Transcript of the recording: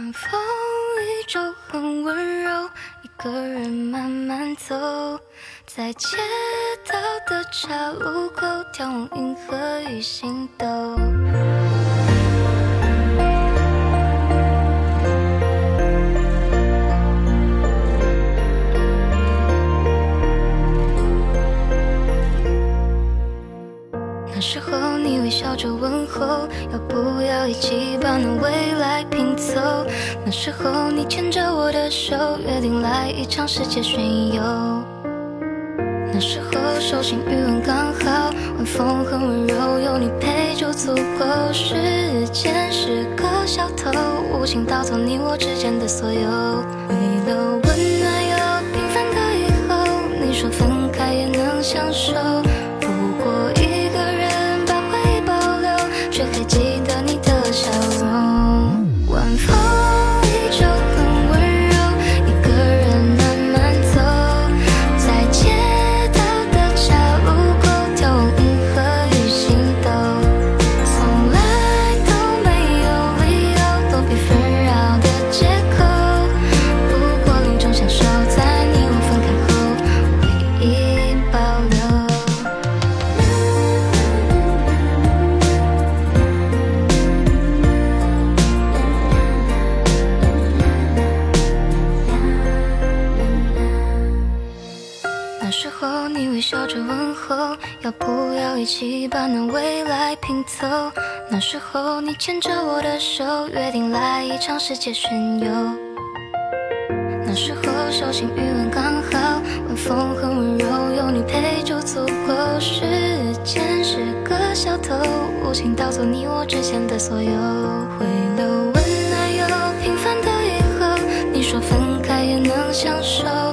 晚风依旧很温柔，一个人慢慢走，在街道的岔路口眺望银河与星斗。那时候你微笑着问候，要不要一起把那未来拼凑？那时候你牵着我的手，约定来一场世界巡游。那时候手心余温刚好，晚风很温柔，有你陪就足够。时间是个小偷，无情盗走你我之间的所有。为了温笑着问候，要不要一起把那未来拼凑？那时候你牵着我的手，约定来一场世界巡游。那时候手心余温刚好，晚风很温柔，有你陪就足够。时间是个小偷，无情盗走你我之间的所有。回流温暖又平凡的以后，你说分开也能相守。